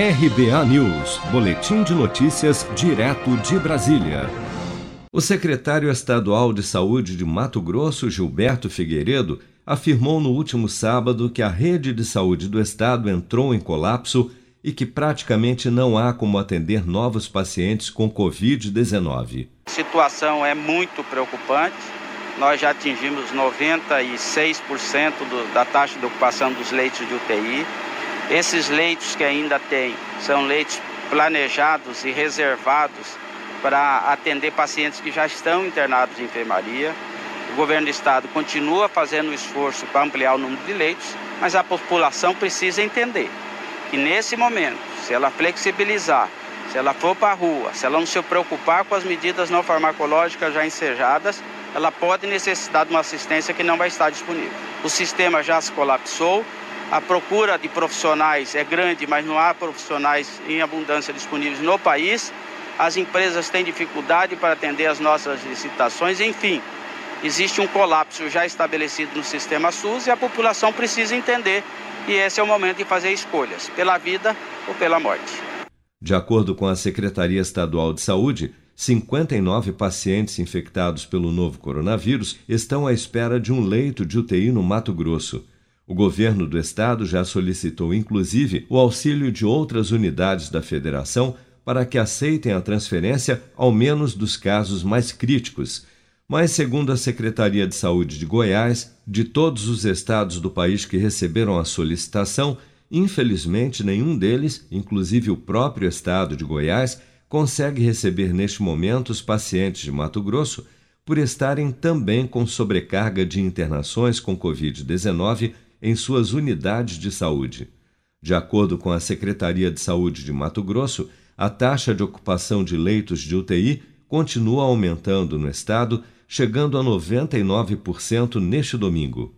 RBA News, Boletim de Notícias, direto de Brasília. O secretário estadual de Saúde de Mato Grosso, Gilberto Figueiredo, afirmou no último sábado que a rede de saúde do estado entrou em colapso e que praticamente não há como atender novos pacientes com Covid-19. A situação é muito preocupante. Nós já atingimos 96% do, da taxa de ocupação dos leitos de UTI. Esses leitos que ainda tem são leitos planejados e reservados para atender pacientes que já estão internados em enfermaria. O governo do estado continua fazendo esforço para ampliar o número de leitos, mas a população precisa entender que nesse momento, se ela flexibilizar, se ela for para a rua, se ela não se preocupar com as medidas não farmacológicas já ensejadas, ela pode necessitar de uma assistência que não vai estar disponível. O sistema já se colapsou, a procura de profissionais é grande, mas não há profissionais em abundância disponíveis no país. As empresas têm dificuldade para atender as nossas licitações, enfim, existe um colapso já estabelecido no sistema SUS e a população precisa entender e esse é o momento de fazer escolhas, pela vida ou pela morte. De acordo com a Secretaria Estadual de Saúde, 59 pacientes infectados pelo novo coronavírus estão à espera de um leito de UTI no Mato Grosso. O governo do estado já solicitou, inclusive, o auxílio de outras unidades da federação para que aceitem a transferência, ao menos dos casos mais críticos. Mas, segundo a Secretaria de Saúde de Goiás, de todos os estados do país que receberam a solicitação, infelizmente nenhum deles, inclusive o próprio estado de Goiás, consegue receber neste momento os pacientes de Mato Grosso por estarem também com sobrecarga de internações com Covid-19 em suas unidades de saúde. De acordo com a Secretaria de Saúde de Mato Grosso, a taxa de ocupação de leitos de UTI continua aumentando no estado, chegando a 99% neste domingo.